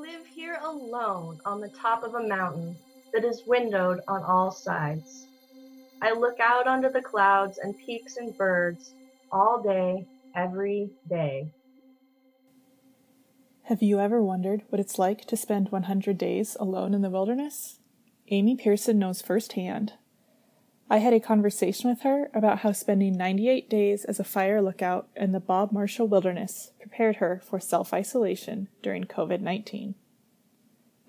live here alone on the top of a mountain that is windowed on all sides. I look out onto the clouds and peaks and birds all day, every day. Have you ever wondered what it's like to spend 100 days alone in the wilderness? Amy Pearson knows firsthand. I had a conversation with her about how spending 98 days as a fire lookout in the Bob Marshall Wilderness prepared her for self isolation during COVID 19.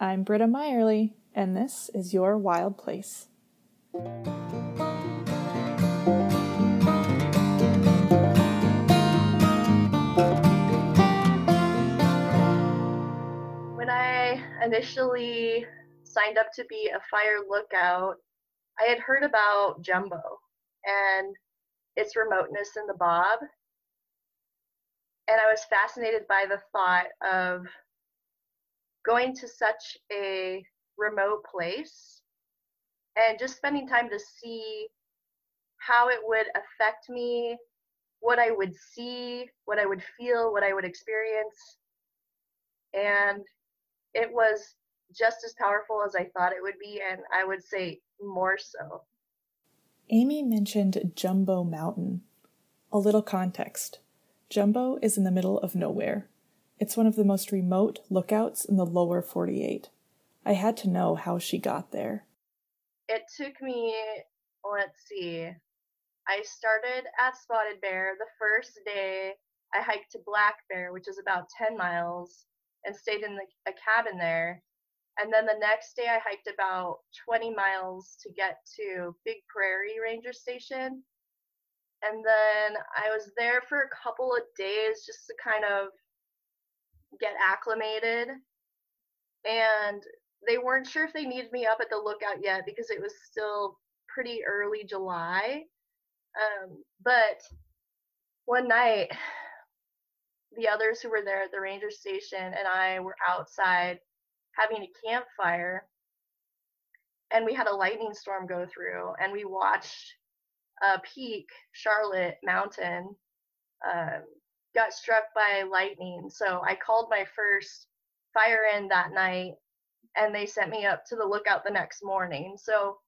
I'm Britta Meyerly, and this is Your Wild Place. When I initially signed up to be a fire lookout, I had heard about Jumbo and its remoteness in the Bob. And I was fascinated by the thought of going to such a remote place and just spending time to see how it would affect me, what I would see, what I would feel, what I would experience. And it was just as powerful as I thought it would be, and I would say more so. Amy mentioned Jumbo Mountain. A little context Jumbo is in the middle of nowhere. It's one of the most remote lookouts in the lower 48. I had to know how she got there. It took me, let's see, I started at Spotted Bear. The first day, I hiked to Black Bear, which is about 10 miles, and stayed in the, a cabin there. And then the next day, I hiked about 20 miles to get to Big Prairie Ranger Station. And then I was there for a couple of days just to kind of get acclimated. And they weren't sure if they needed me up at the lookout yet because it was still pretty early July. Um, but one night, the others who were there at the ranger station and I were outside having a campfire and we had a lightning storm go through and we watched a peak charlotte mountain um, got struck by lightning. So i called my first fire in that night and they sent me up to the lookout the next morning. So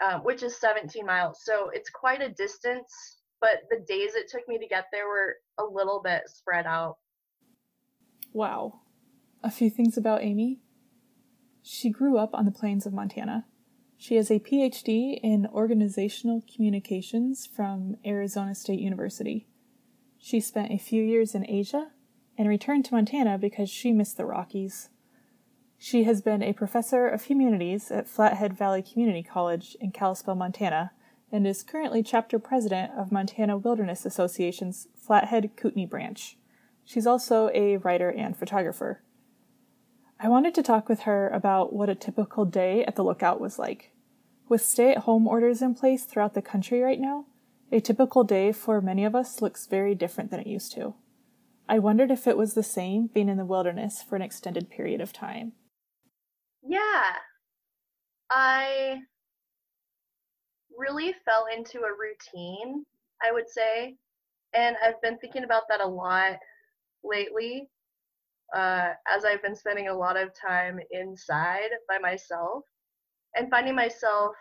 um, which is 17 miles. So it's quite a distance but the days it took me to get there were a little bit spread out. Wow. A few things about amy she grew up on the plains of Montana. She has a PhD in organizational communications from Arizona State University. She spent a few years in Asia and returned to Montana because she missed the Rockies. She has been a professor of humanities at Flathead Valley Community College in Kalispell, Montana, and is currently chapter president of Montana Wilderness Association's Flathead Kootenai branch. She's also a writer and photographer. I wanted to talk with her about what a typical day at the lookout was like. With stay at home orders in place throughout the country right now, a typical day for many of us looks very different than it used to. I wondered if it was the same being in the wilderness for an extended period of time. Yeah. I really fell into a routine, I would say. And I've been thinking about that a lot lately uh, as I've been spending a lot of time inside by myself and finding myself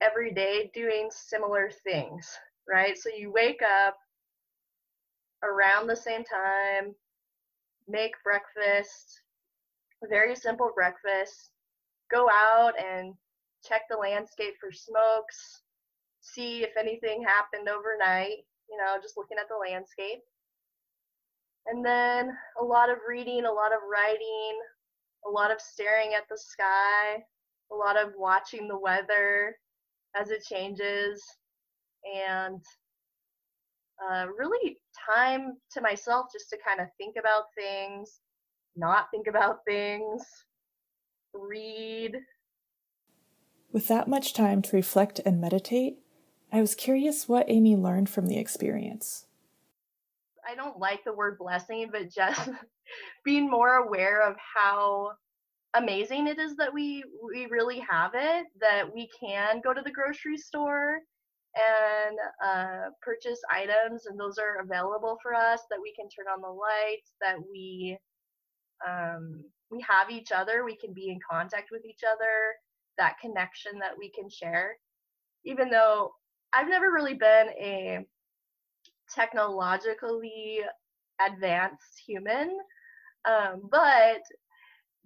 every day doing similar things, right? So you wake up around the same time, make breakfast, very simple breakfast, go out and check the landscape for smokes, see if anything happened overnight, you know, just looking at the landscape and then a lot of reading, a lot of writing, a lot of staring at the sky, a lot of watching the weather as it changes, and uh, really time to myself just to kind of think about things, not think about things, read. With that much time to reflect and meditate, I was curious what Amy learned from the experience. I don't like the word blessing, but just being more aware of how amazing it is that we we really have it that we can go to the grocery store and uh, purchase items and those are available for us that we can turn on the lights that we um, we have each other, we can be in contact with each other, that connection that we can share. Even though I've never really been a technologically advanced human, um, but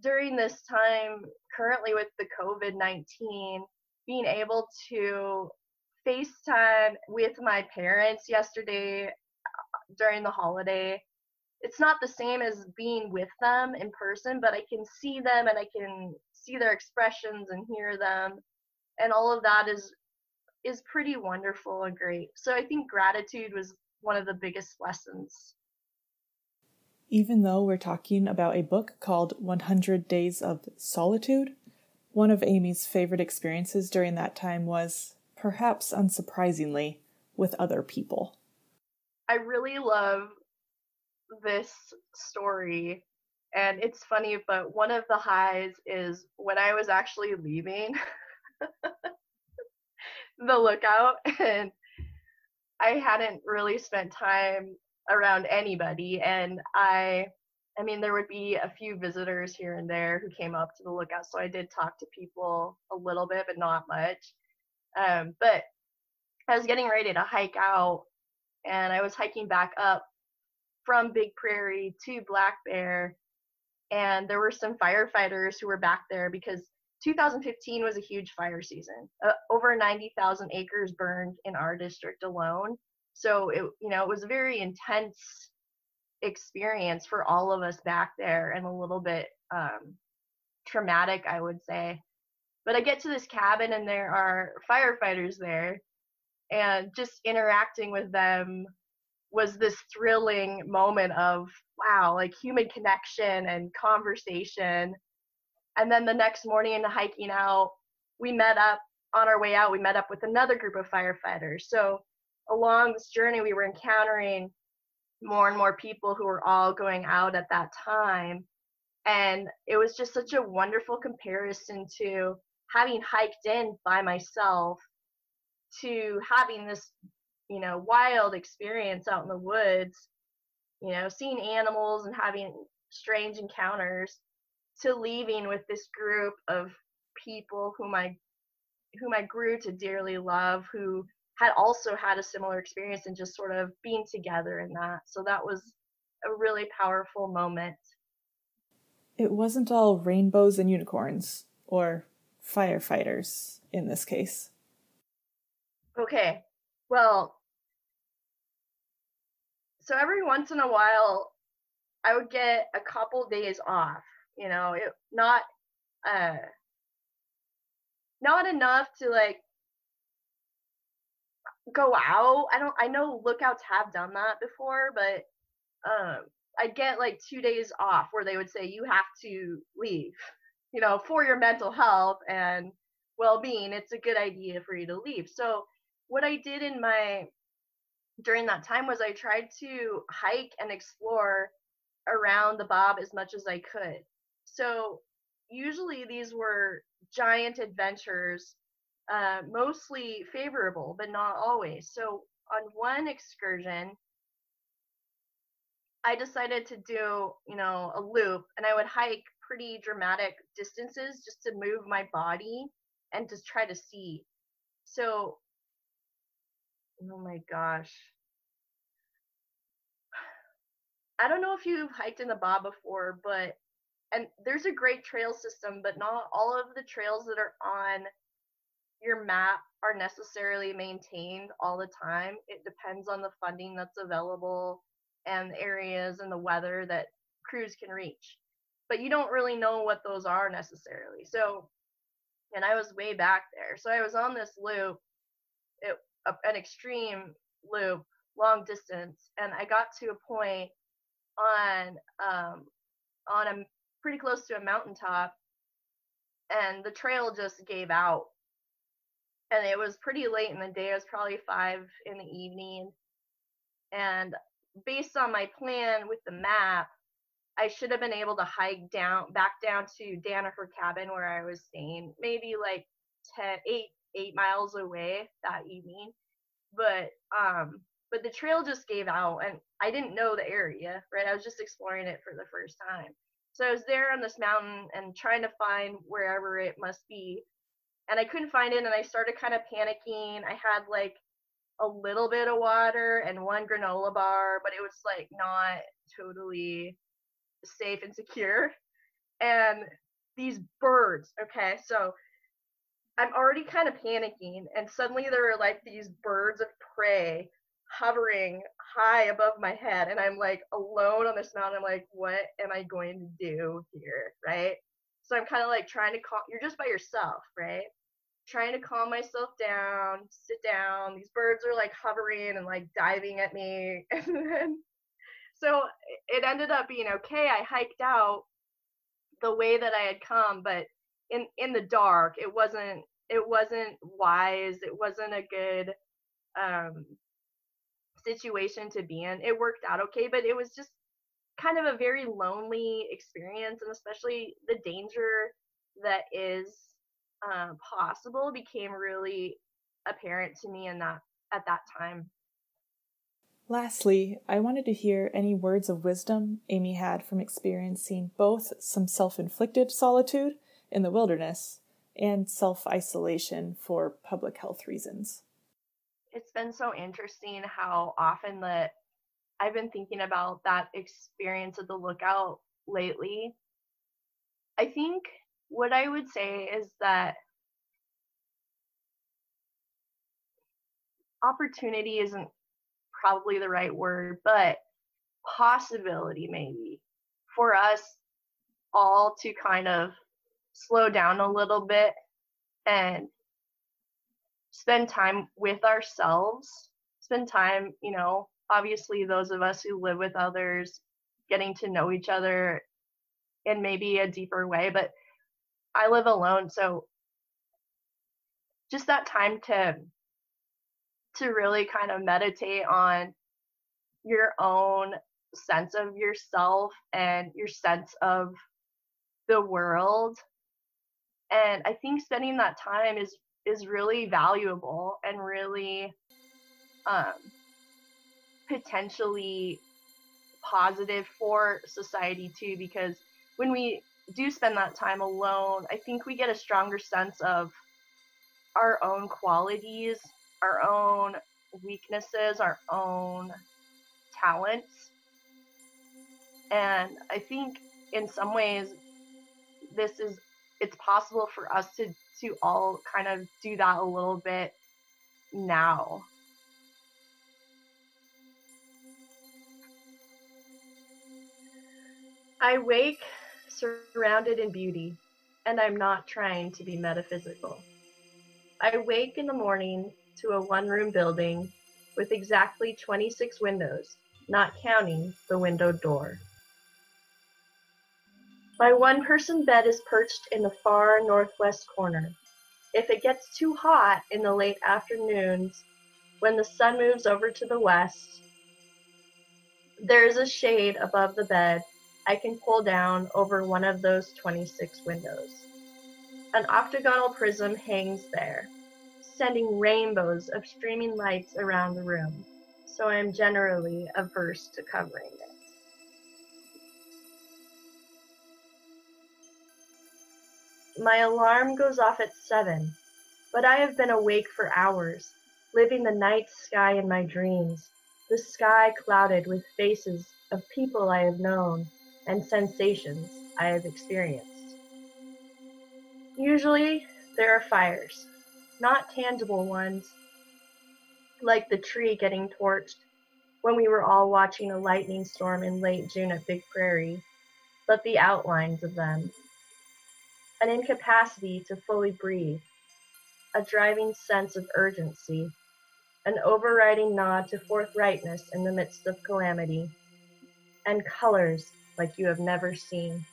during this time, currently with the COVID 19, being able to FaceTime with my parents yesterday uh, during the holiday. It's not the same as being with them in person, but I can see them and I can see their expressions and hear them. And all of that is is pretty wonderful and great. So I think gratitude was one of the biggest lessons. Even though we're talking about a book called 100 Days of Solitude, one of Amy's favorite experiences during that time was, perhaps unsurprisingly, with other people. I really love this story. And it's funny, but one of the highs is when I was actually leaving the lookout and I hadn't really spent time around anybody and I I mean, there would be a few visitors here and there who came up to the lookout, so I did talk to people a little bit, but not much. Um, but I was getting ready to hike out, and I was hiking back up from Big Prairie to Black Bear, and there were some firefighters who were back there because 2015 was a huge fire season. Uh, over 90,000 acres burned in our district alone. So it, you know, it was a very intense experience for all of us back there and a little bit um, traumatic, I would say. But I get to this cabin and there are firefighters there, and just interacting with them was this thrilling moment of wow, like human connection and conversation. And then the next morning hiking out, we met up on our way out, we met up with another group of firefighters. So along this journey, we were encountering more and more people who were all going out at that time. And it was just such a wonderful comparison to having hiked in by myself to having this, you know, wild experience out in the woods, you know, seeing animals and having strange encounters to leaving with this group of people whom I whom I grew to dearly love who had also had a similar experience and just sort of being together in that. So that was a really powerful moment. It wasn't all rainbows and unicorns, or firefighters in this case. Okay, well, so every once in a while, I would get a couple days off. You know, it not uh, not enough to like go out. I don't I know lookouts have done that before, but um I'd get like two days off where they would say you have to leave, you know, for your mental health and well-being. It's a good idea for you to leave. So what I did in my during that time was I tried to hike and explore around the Bob as much as I could. So usually these were giant adventures uh, mostly favorable, but not always. So on one excursion, I decided to do, you know, a loop and I would hike pretty dramatic distances just to move my body and to try to see. So, oh my gosh. I don't know if you've hiked in the Bob before, but, and there's a great trail system, but not all of the trails that are on your map are necessarily maintained all the time. It depends on the funding that's available and the areas and the weather that crews can reach. But you don't really know what those are necessarily. So, and I was way back there. So I was on this loop, it, an extreme loop, long distance, and I got to a point on um, on a pretty close to a mountaintop, and the trail just gave out and it was pretty late in the day. It was probably five in the evening. And based on my plan with the map, I should have been able to hike down back down to Danaher cabin where I was staying, maybe like 10, 8, 8 miles away that evening. But um but the trail just gave out and I didn't know the area, right? I was just exploring it for the first time. So I was there on this mountain and trying to find wherever it must be. And I couldn't find it and I started kind of panicking. I had like a little bit of water and one granola bar, but it was like not totally safe and secure. And these birds, okay, so I'm already kind of panicking, and suddenly there are like these birds of prey hovering high above my head, and I'm like alone on this mountain. I'm like, what am I going to do here, right? So I'm kind of like trying to calm. You're just by yourself, right? Trying to calm myself down, sit down. These birds are like hovering and like diving at me, and then so it ended up being okay. I hiked out the way that I had come, but in in the dark, it wasn't it wasn't wise. It wasn't a good um, situation to be in. It worked out okay, but it was just kind of a very lonely experience, and especially the danger that is uh, possible became really apparent to me in that at that time. Lastly, I wanted to hear any words of wisdom Amy had from experiencing both some self inflicted solitude in the wilderness and self isolation for public health reasons. It's been so interesting how often that I've been thinking about that experience at the lookout lately. I think what I would say is that opportunity isn't probably the right word, but possibility maybe for us all to kind of slow down a little bit and spend time with ourselves, spend time, you know, obviously those of us who live with others, getting to know each other in maybe a deeper way, but I live alone, so just that time to to really kind of meditate on your own sense of yourself and your sense of the world. And i think spending that time is is really valuable and really um, potentially positive for society too because when we do spend that time alone i think we get a stronger sense of our own qualities our own weaknesses, our own talents. And I think in some ways this is it's possible for us to to all kind of do that a little bit now. I wake surrounded in beauty, and I'm not trying to be metaphysical. I wake in the morning to a one room building with exactly 26 windows, not counting the window door. My one person bed is perched in the far northwest corner. If it gets too hot in the late afternoons, when the sun moves over to the west, there is a shade above the bed I can pull down over one of those 26 windows. An octagonal prism hangs there, sending rainbows of streaming lights around the room, so I am generally averse to covering it. My alarm goes off at 7, but I have been awake for hours, living the night sky in my dreams, the sky clouded with faces of people I have known and sensations I have experienced. Usually, there are fires, not tangible ones, like the tree getting torched when we were all watching a lightning storm in late June at Big Prairie, but the outlines of them. An incapacity to fully breathe, a driving sense of urgency, an overriding nod to forthrightness in the midst of calamity, and colors like you have never seen.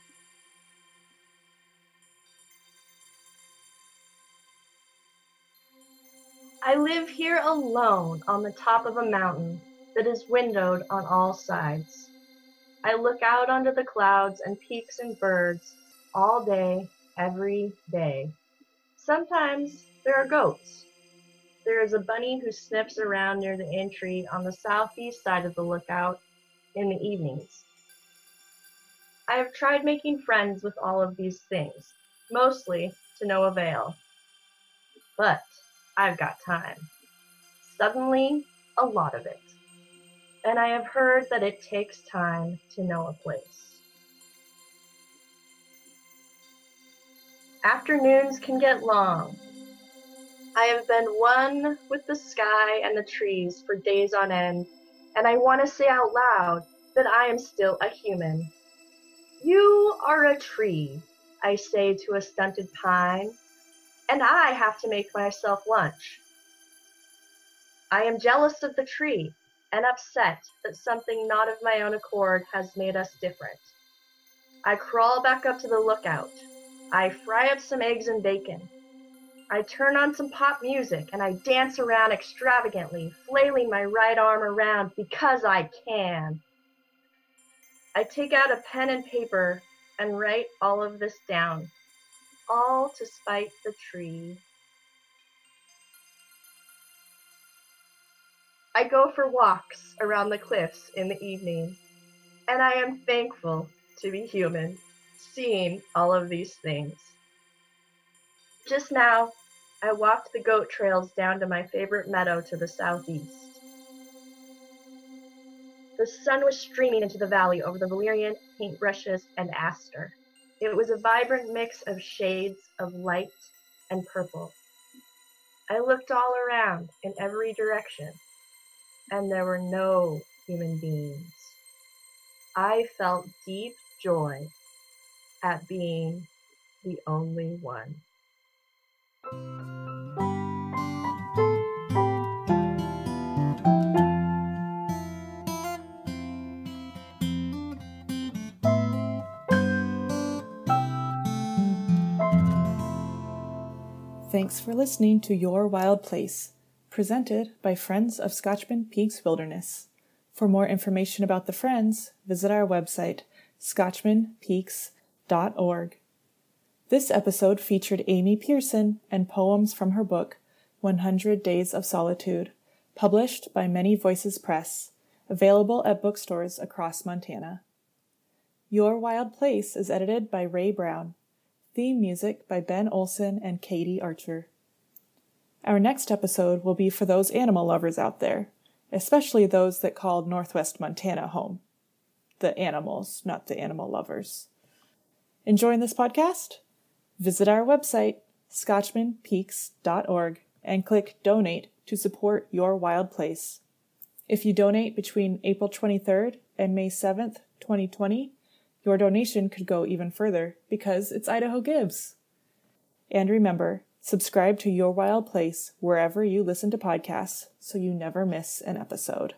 I live here alone on the top of a mountain that is windowed on all sides. I look out onto the clouds and peaks and birds all day, every day. Sometimes there are goats. There is a bunny who sniffs around near the entry, on the southeast side of the lookout in the evenings. I have tried making friends with all of these things, mostly to no avail. But I've got time. Suddenly, a lot of it. And I have heard that it takes time to know a place. Afternoons can get long. I have been one with the sky and the trees for days on end, and I want to say out loud that I am still a human. You are a tree, I say to a stunted pine, and I have to make myself lunch. I am jealous of the tree and upset that something not of my own accord has made us different. I crawl back up to the lookout. I fry up some eggs and bacon. I turn on some pop music and I dance around extravagantly, flailing my right arm around because I can. I take out a pen and paper and write all of this down, all to spite the tree. I go for walks around the cliffs in the evening, and I am thankful to be human seeing all of these things. Just now, I walked the goat trails down to my favorite meadow to the southeast. The sun was streaming into the valley over the valerian, paintbrushes, and aster. It was a vibrant mix of shades of light and purple. I looked all around in every direction, and there were no human beings. I felt deep joy at being the only one. Thanks for listening to Your Wild Place, presented by Friends of Scotchman Peaks Wilderness. For more information about the Friends, visit our website, scotchmanpeaks.com org. This episode featured Amy Pearson and poems from her book, 100 Days of Solitude, published by Many Voices Press, available at bookstores across Montana. Your Wild Place is edited by Ray Brown. Theme music by Ben Olson and Katie Archer. Our next episode will be for those animal lovers out there, especially those that called Northwest Montana home. The animals, not the animal lovers. Enjoying this podcast? Visit our website, scotchmanpeaks.org, and click Donate to support your wild place. If you donate between April 23rd and May 7th, 2020, your donation could go even further because it's Idaho Gives. And remember, subscribe to Your Wild Place wherever you listen to podcasts so you never miss an episode.